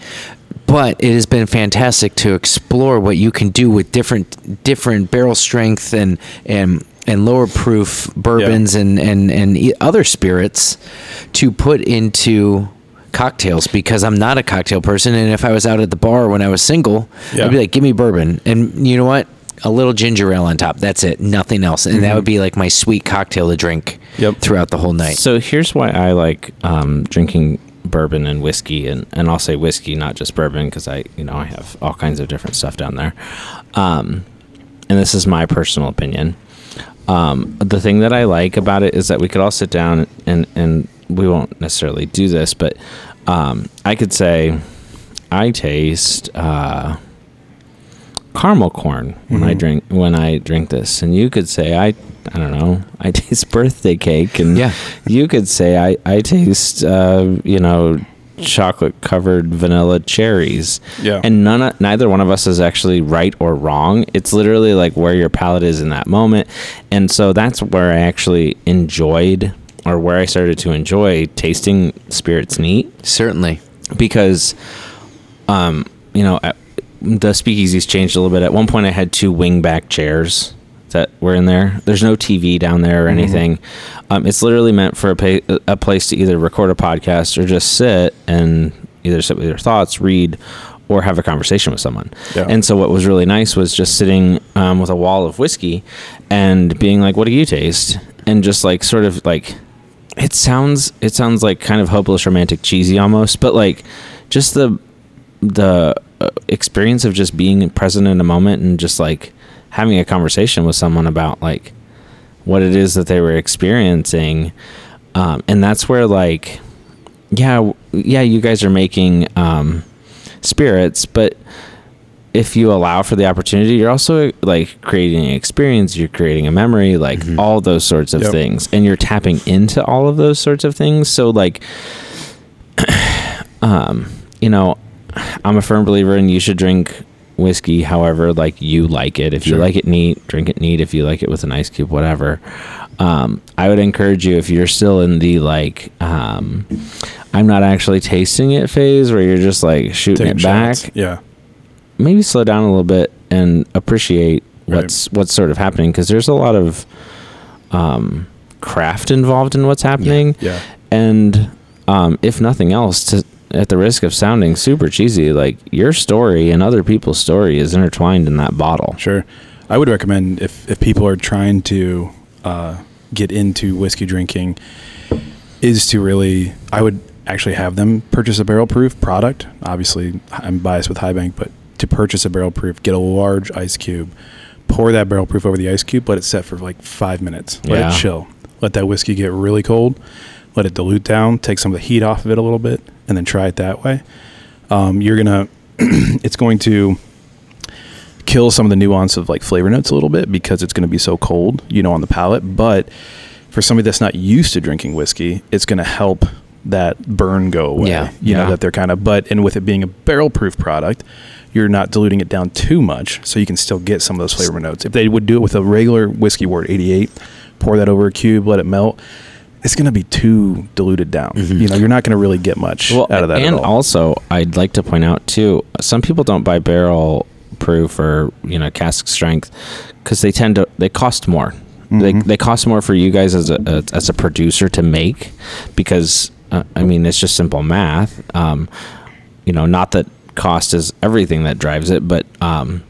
But it has been fantastic to explore what you can do with different different barrel strength and and and lower proof bourbons and and and e- other spirits to put into cocktails because I'm not a cocktail person. And if I was out at the bar when I was single Yeah. I'd be like give me bourbon. And you know what? A little ginger ale on top. That's it. Nothing else. And that would be like my sweet cocktail to drink Yep. throughout the whole night. So here's why I like um, drinking bourbon and whiskey, and, and I'll say whiskey, not just bourbon, because I you know I have all kinds of different stuff down there. Um, and this is my personal opinion. Um, the thing that I like about it is that we could all sit down and and we won't necessarily do this, but um, I could say I taste uh, caramel corn when I drink when I drink this, and you could say I I don't know I taste birthday cake, and Yeah. you could say I I taste uh, you know chocolate covered vanilla cherries. Yeah. And none of, neither one of us is actually right or wrong. It's literally like where your palate is in that moment. And so that's where I actually enjoyed or where I started to enjoy tasting spirits neat certainly because um you know I- the speakeasies changed a little bit at one point i had two wingback chairs that were in there. There's no tv down there or anything. Um, it's literally meant for a, pa- a place to either record a podcast or just sit and either sit with your thoughts read or have a conversation with someone. Yeah. and so what was really nice was just sitting um, with a wall of whiskey and being like what do you taste? And just like sort of like it sounds it sounds like kind of hopeless romantic cheesy almost but like just the the uh, experience of just being present in a moment and just like having a conversation with someone about like what it is that they were experiencing um, and that's where like yeah yeah you guys are making um, spirits but if you allow for the opportunity, you're also like creating an experience, you're creating a memory, like all those sorts of Yep. things. And you're tapping into all of those sorts of things. So like um, you know, I'm a firm believer in you should drink whiskey however like you like it. If you like it neat, drink it neat. If you like it with an ice cube, whatever. Um, I would encourage you if you're still in the like um, I'm not actually tasting it phase where you're just like shooting it back shots. Yeah. maybe slow down a little bit and appreciate Right. what's what's sort of happening because there's a lot of um, craft involved in what's happening Yeah. and um, if nothing else to at the risk of sounding super cheesy like your story and other people's story is intertwined in that bottle Sure. I would recommend if, if people are trying to uh, get into whiskey drinking, is to really, I would actually have them purchase a barrel proof product. Obviously, I'm biased with High Bank, but to purchase a barrel proof, get a large ice cube, pour that barrel proof over the ice cube, let it set for like five minutes, let Yeah. it chill, let that whiskey get really cold, let it dilute down, take some of the heat off of it a little bit, and then try it that way. Um, you're gonna, it's going to kill some of the nuance of like flavor notes a little bit because it's going to be so cold, you know, on the palate. But for somebody that's not used to drinking whiskey, it's going to help that burn go away. Yeah. You Yeah. know, that they're kind of, but, and with it being a barrel proof product, you're not diluting it down too much. So you can still get some of those flavor notes. If they would do it with a regular Whiskey War 88, pour that over a cube, let it melt. It's going to be too diluted down. You know, you're not going to really get much out of that. and at all. also i'd like to point out too some people don't buy barrel proof or you know cask strength because they tend to they cost more they, Mm-hmm. they cost more for you guys as a, a as a producer to make because uh, i mean it's just simple math um, you know not that cost is everything that drives it but um,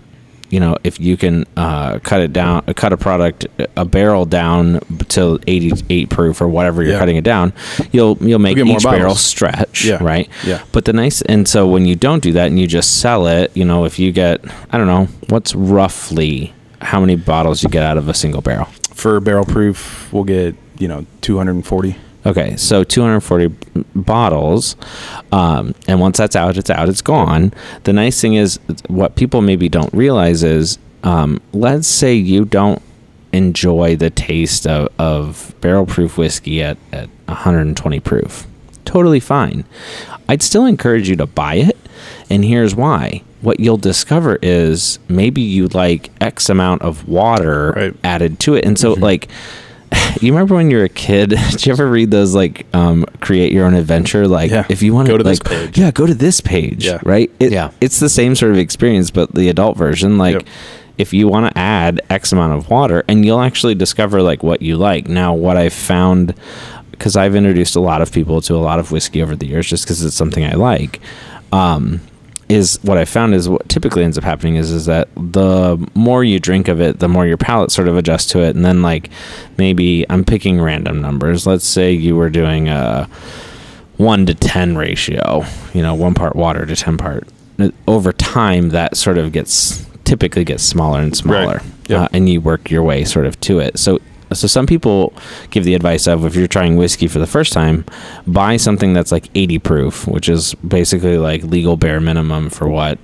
you know if you can uh, cut it down cut a product a barrel down to 88 proof or whatever you're Yeah. cutting it down you'll you'll make more each barrel stretch Yeah. right Yeah. but the nice and so when you don't do that and you just sell it you know if you get i don't know what's roughly how many bottles you get out of a single barrel for barrel proof, we'll get, you know, 240. Okay, so 240 bottles, um, and once that's out, it's out, it's gone. The nice thing is, what people maybe don't realize is, um, let's say you don't enjoy the taste of, of barrel proof whiskey at, at 120 proof. Totally fine. I'd still encourage you to buy it, and here's why. What you'll discover is maybe you like X amount of water Right. added to it, and so like you remember when you were a kid? Did you ever read those like um, create your own adventure? Like Yeah. if you want Go to this page. yeah, go to this page. Yeah. right. It- Yeah. it's the same sort of experience, but the adult version. Like Yep. if you want to add X amount of water, and you'll actually discover like what you like. Now, what I've found because I've introduced a lot of people to a lot of whiskey over the years, just because it's something I like. Um, is what I found is what typically ends up happening is is that the more you drink of it, the more your palate sort of adjusts to it, and then like maybe I'm picking random numbers. Let's say you were doing a one to ten ratio, you know, one part water to ten part. Over time, that sort of gets typically gets smaller and smaller, Yep. uh, and you work your way sort of to it. So so some people give the advice of if you're trying whiskey for the first time, buy something that's like 80 proof, which is basically like legal bare minimum for what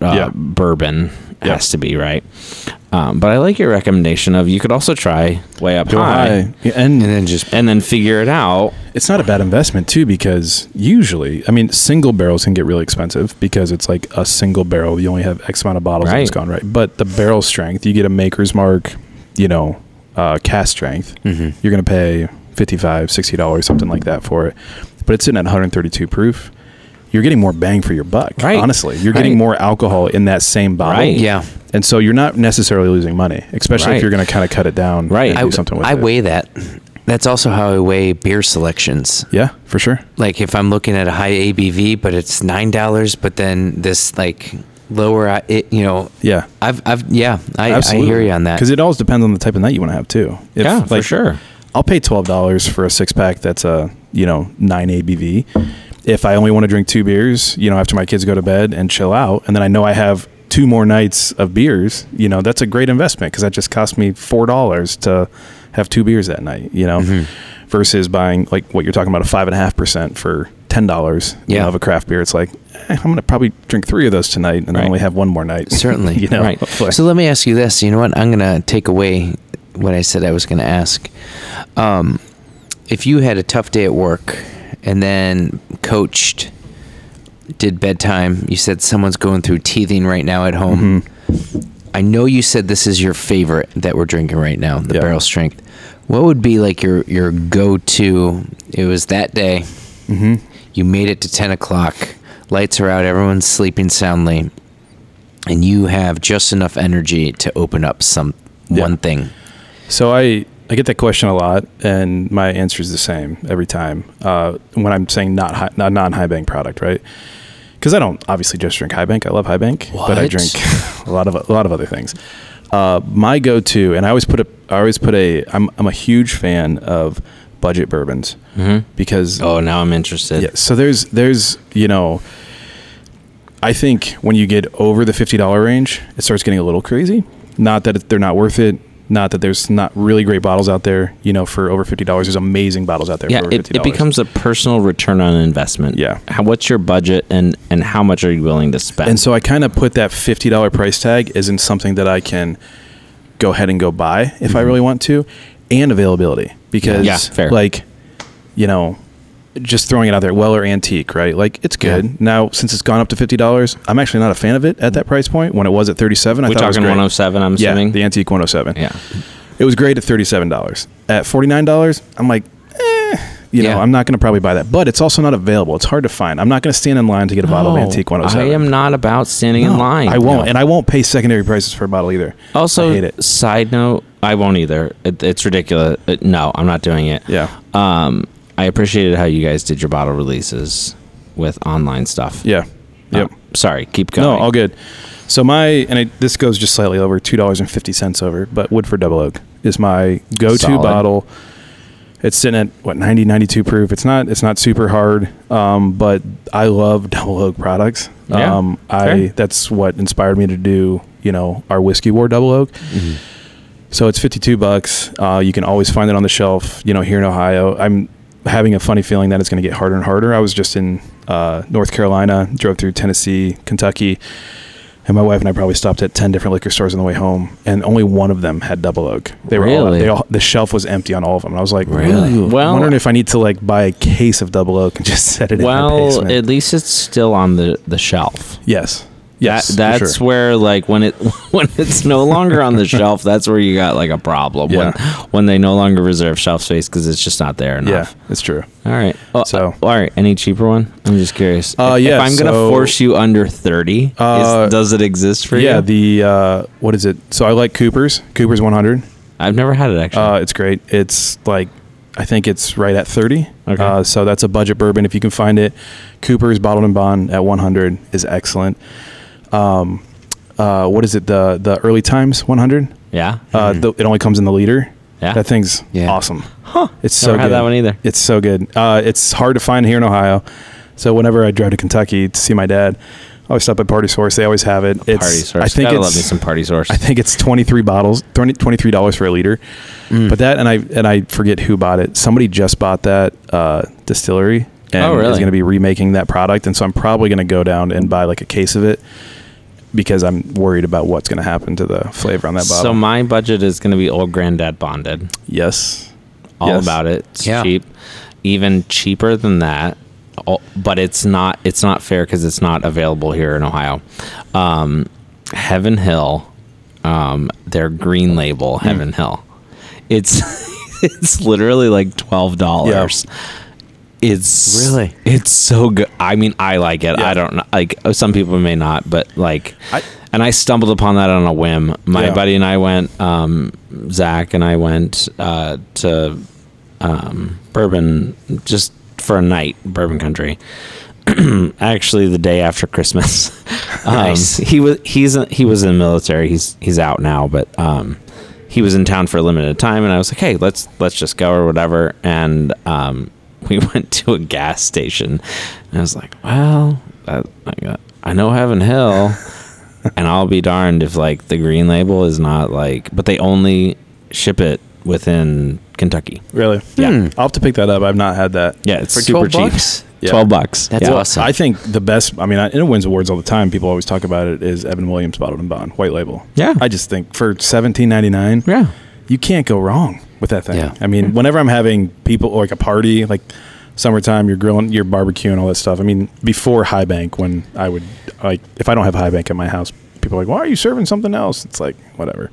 uh, Yeah. bourbon Yeah. has to be, right? Um, but I like your recommendation of you could also try way up Go high, high. Yeah, and, and then just and then figure it out. it's not a bad investment too because usually, I mean, single barrels can get really expensive because it's like a single barrel. You only have X amount of bottles and it's Right. gone right. But the barrel strength, you get a maker's mark, you know, uh, cask strength. Mhm. You're going to pay 55 $60, something like that for it. But it's sitting at 132 proof. You're getting more bang for your buck. Right. Honestly, you're Right. getting more alcohol in that same bottle. Right. yeah. And so you're not necessarily losing money, especially Right. if you're going to kind of cut it down Right. and I- do something with I it. weigh that. That's also how I weigh beer selections. Yeah, for sure. Like if I'm looking at a high ABV, but it's nine dollars, but then this like lower, uh, it, you know, Yeah. I've, I've, yeah, I, I hear you on that. Because it always depends on the type of night you want to have too. If, Yeah, for sure. I'll pay twelve dollars for a six pack that's a you know nine ABV. If I only want to drink two beers, you know, after my kids go to bed and chill out, and then I know I have two more nights of beers, you know, that's a great investment because that just cost me four dollars to have two beers that night. You know, Mm-hmm. versus buying like what you're talking about a five and a half percent for ten dollars Yeah. of a craft beer, it's like eh, I'm gonna probably drink three of those tonight, and Right. then only have one more night. Certainly. you know. Right. hopefully. So let me ask you this. You know what? I'm going to take away what I said I was going to ask. Um, if you had a tough day at work and then coached, did bedtime, you said someone's going through teething right now at home. Mm-hmm. I know you said this is your favorite that we're drinking right now, the Yeah. barrel strength. What would be like your, your go to? It was that day. Mm-hmm. You made it to 10 o'clock. Lights are out. Everyone's sleeping soundly. And you have just enough energy to open up some Yeah. one thing. So I I get that question a lot, and my answer is the same every time uh, when I'm saying not high, not non high bank product, right? Because I don't obviously just drink high bank. I love high bank, but I drink a lot of a lot of other things. Uh, my go to, and I always put a I always put a I'm I'm a huge fan of budget bourbons Mhm. because Oh, now I'm interested. yeah. So there's there's you know, I think when you get over the fifty dollar range, it starts getting a little crazy. Not that they're not worth it. Not that there's not really great bottles out there. You know, for over fifty dollars, there's amazing bottles out there. Yeah, for over it, it $50. becomes a personal return on investment. Yeah. How, what's your budget and and how much are you willing to spend? And so I kind of put that fifty dollar price tag as in something that I can go ahead and go buy if I really want to, and availability because. Yeah, like you know just throwing it out there Weller antique right like it's good Yeah. now since it's gone up to fifty dollars I'm actually not a fan of it at that price point when it was at thirty seven I thought it was talking 107. I'm yeah assuming. the antique one hundred seven yeah. it was great at thirty seven dollars at forty nine dollars I'm like eh, you know I'm not going to probably buy that but it's also not available it's hard to find I'm not going to stand in line to get a bottle of antique one hundred seven I am not about standing in line. I won't, and I won't pay secondary prices for a bottle either. Also, I hate it. side note, I won't either. It, it's ridiculous. Uh, no, I'm not doing it. Yeah, Um, I appreciated how you guys did your bottle releases with online stuff. yeah, Uh, yep. sorry, keep going. no, all good. So my and I, this goes just slightly over two dollars and fifty cents over, but Woodford Double Oak is my go-to Solid. bottle. It's sitting at what 90, 92 proof. It's not it's not super hard, um, but I love Double Oak products. Yeah, um, I fair. that's what inspired me to do you know our whiskey war Double Oak. Mm-hmm. So it's 52 bucks. Uh, you can always find it on the shelf, you know, here in Ohio. I'm having a funny feeling that it's going to get harder and harder. I was just in uh, North Carolina, drove through Tennessee, Kentucky, and my wife and I probably stopped at 10 different liquor stores on the way home, and only one of them had double oak. They were all, they all, the shelf was empty on all of them. And I was like, Really? Well- I'm wondering if I need to like buy a case of double oak and just set it in my Well, at least it's still on the the shelf. yes. Yes. that, that's sure. where like when it when it's no longer on the shelf, that's where you got like a problem. When Yeah. when they no longer reserve shelf space because it's just not there enough. Yeah, it's true. All right. Oh, So- uh, all right. Any cheaper one? I'm just curious. Uh, if, yeah, If I'm gonna force you under thirty, Uh, is, does it exist for yeah, you? the uh, what is it? So I like Cooper's. Cooper's 100. I've never had it actually. Uh, it's great. It's like I think it's right at 30. Okay. Uh, so that's a budget bourbon if you can find it. Cooper's bottled and bond at 100 is excellent. Um, uh, what is it? The the early times 100. yeah. Uh, the, it only comes in the liter. Yeah. That thing's Yeah. awesome. Huh. It's so Never had good. that one either. It's so good. Uh, it's hard to find here in Ohio. So whenever I drive to Kentucky to see my dad, I always stop at Party Source. They always have it. It's, party source. I think Gotta it's love me some party source. I think it's 23 bottles, 20, $23 for a liter. Mm. But that, and I, and I forget who bought it. Somebody just bought that, uh, distillery and Oh, really? is going to be remaking that product. And so I'm probably going to go down and buy like a case of it because I'm worried about what's going to happen to the flavor on that bottle. so my budget is gonna be old granddad bonded. yes. all Yes. about it. It's Yeah. cheap, even cheaper than that. Oh, But it's not. It's not fair because it's not available here in Ohio. Um, Heaven Hill, um, their green label, Hmm. Heaven Hill. It's it's literally like twelve dollars. It's Really? it's so good. I mean, I like it. Yeah. I don't know. Like some people may not, but like, I- and I stumbled upon that on a whim. My Yeah. buddy and I went. Um, Zach and I went uh, to um, Bourbon just for a night, Bourbon Country. Actually, the day after Christmas. um, Nice. He was he's he was in the military. He's he's out now, but um, he was in town for a limited time, and I was like, hey, let's let's just go or whatever. And um, we went to a gas station, and I was like, well, I, I, got, I know Heaven Hill. and I'll be darned if like the green label is not like, but they only ship it within Kentucky. Really? Yeah. Hmm. I'll have to pick that up. I've not had that. Yeah, it's For super cheap. bucks? Yeah. Twelve bucks. That's Yeah. awesome. I think the best. I mean, I- it wins awards all the time. People always talk about it. Is Evan Williams bottled and bond white label? Yeah. I just think for seventeen ninety nine, Yeah. You can't go wrong with that thing. Yeah. I mean, whenever I'm having people like a party, like summertime, you're grilling, you're barbecuing, all that stuff. I mean, before High Bank, when I would like, if I don't have High Bank at my house, people are like, "Why are you serving something else?" It's like whatever.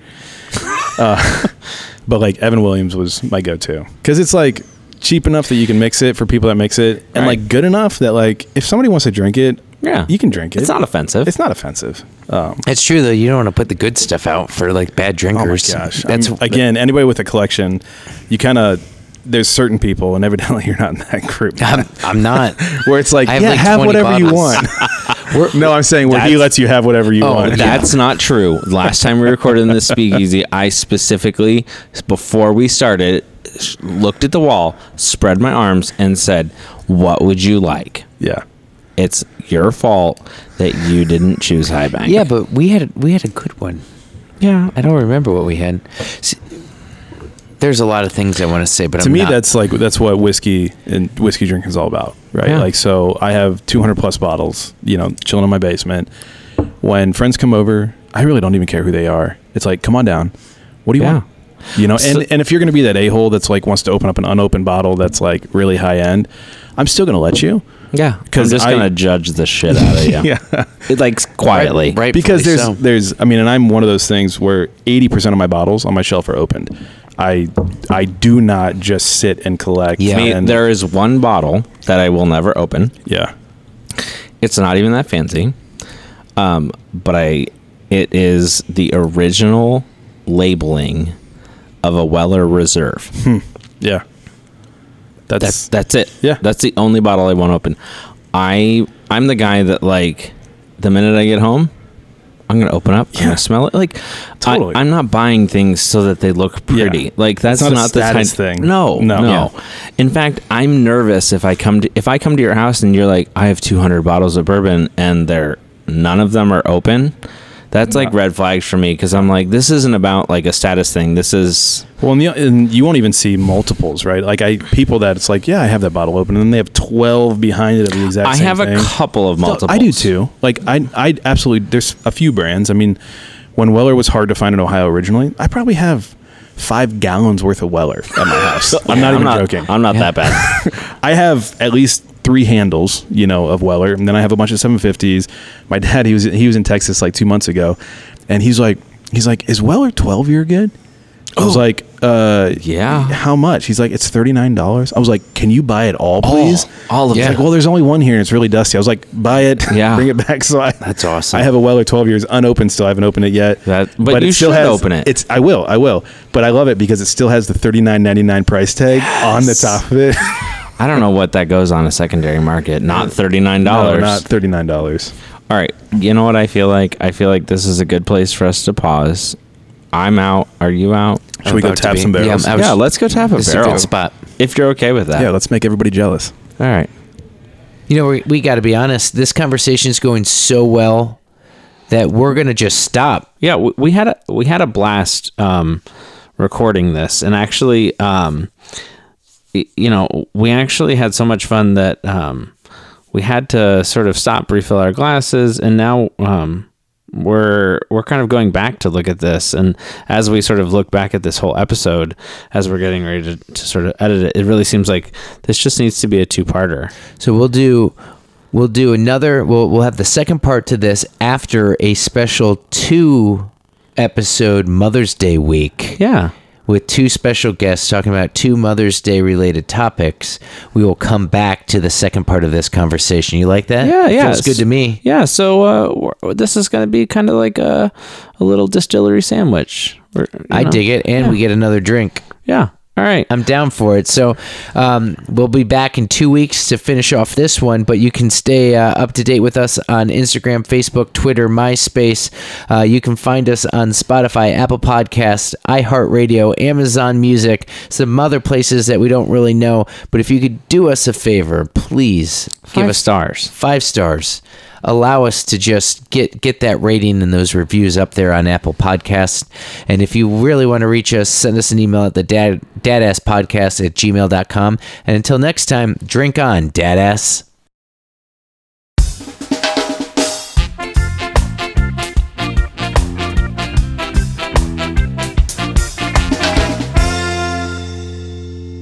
uh, but like Evan Williams was my go-to because it's like cheap enough that you can mix it for people that mix it, and Right. like good enough that like if somebody wants to drink it, Yeah. you can drink it. It's not offensive. It's not offensive. Um, It's true though. You don't want to put the good stuff out for like bad drinkers. Oh my gosh! That's That's again anybody with a collection. You kind of there's certain people, and evidently you're not in that group. I'm, I'm not. where it's like, I have yeah, like have 20 whatever you bottles. want. no, I'm saying where he lets you have whatever you Oh, want. That's not true. Last time we recorded in the speakeasy, I specifically, before we started, looked at the wall, spread my arms, and said, What would you like? yeah. It's your fault that you didn't choose High Bank. Yeah, but we had we had a good one. yeah. I don't remember what we had. See, there's a lot of things I want to say, but to I'm me not. that's like that's what whiskey and whiskey drinking is all about right Yeah. like so i have 200 plus bottles you know chilling in my basement when friends come over i really don't even care who they are it's like come on down what do you Yeah. want you know So- and, and if you're going to be that a-hole that's like wants to open up an unopened bottle that's like really high end i'm still going to let you Yeah. 'Cause I'm just I- going to judge the shit out of you. yeah It, like quietly. Right. because there's so. there's I mean, and I'm one of those things where 80% of my bottles on my shelf are opened. I I do not just sit and collect. Yeah. Me, and, there is one bottle that I will never open. yeah, It's not even that fancy. Um, but I it is the original labeling of a Weller Reserve. yeah. That's, That's that's it. Yeah. That's the only bottle I won't open. I I'm the guy that like the minute I get home, I'm gonna open up. I'm gonna smell it. Like Totally. I, am not buying things so that they look pretty. Yeah. Like that's not a not, the kind- thing. No, No. no. Yeah. In fact, I'm nervous if I come to if I come to your house and you're like, I have 200 bottles of bourbon and they're none of them are open. That's like red flags for me because I'm like, this isn't about like a status thing. This is well, and, the, and you won't even see multiples, right? Like I people that it's like, yeah, I have that bottle open, and then they have 12 behind it of the exact I same have thing. a couple of No, multiples. I do too. Like I, I absolutely. There's a few brands. I mean, when Weller was hard to find in Ohio originally, I probably have five gallons worth of Weller at my house. I'm not even joking. I'm not that bad. I have at least three handles, you know, of Weller, and then I have a bunch of 750s. My dad, he was he was in Texas like two months ago, and he's like, he's like, is Weller 12 year good? I was like, uh, Yeah. How much? He's like, it's thirty nine dollars. I was like, can you buy it all, please? all of He's it. like, well, there's only one here, and it's really dusty. I was like, buy it, Yeah. bring it back. So I, That's awesome. I have a Weller 12 years unopened. Still, I haven't opened it yet. That- but you should has, open it. It's I will, I will. But I love it because it still has the thirty nine ninety nine price tag on the top of it. I don't know what that goes on a secondary market. Not thirty nine no, dollars. not thirty nine dollars. All right. You know what I feel like? I feel like this is a good place for us to pause. I'm out. Are you out? Should we go tap some barrels? Yeah, was- yeah, let's go tap a This is a good spot. If you're okay with that. Yeah, let's make everybody jealous. All right. You know, we, we got to be honest. This conversation is going so well that we're gonna just stop. Yeah, we, we had a we had a blast um, recording this, and actually, um, y- you know, we actually had so much fun that um, we had to sort of stop, refill our glasses, and now um, we're we're kind of going back to look at this. And as we sort of look back at this whole episode, as we're getting ready to, to sort of edit it, it really seems like this just needs to be a two-parter. So we'll do we'll do another we'll we'll have the second part to this after a special two episode Mother's Day week. Yeah. With two special guests talking about two Mother's Day related topics, we will come back to the second part of this conversation. You like that? Yeah, yeah, Feels good to me. Yeah, so uh, this is going to be kind of like a, a little distillery sandwich. I know? dig it, and we get another drink. Yeah. All right. I'm down for it. So um, we'll be back in two weeks to finish off this one, but you can stay uh, up to date with us on Instagram, Facebook, Twitter, MySpace. Uh, you can find us on Spotify, Apple Podcasts, iHeartRadio, Amazon Music, some other places that we don't really know. But if you could do us a favor, please give us stars. five stars allow us to just get get that rating and those reviews up there on apple podcasts. And if you really want to reach us send us an email at the dad dadass podcast at gmail.com and until next time drink on dadass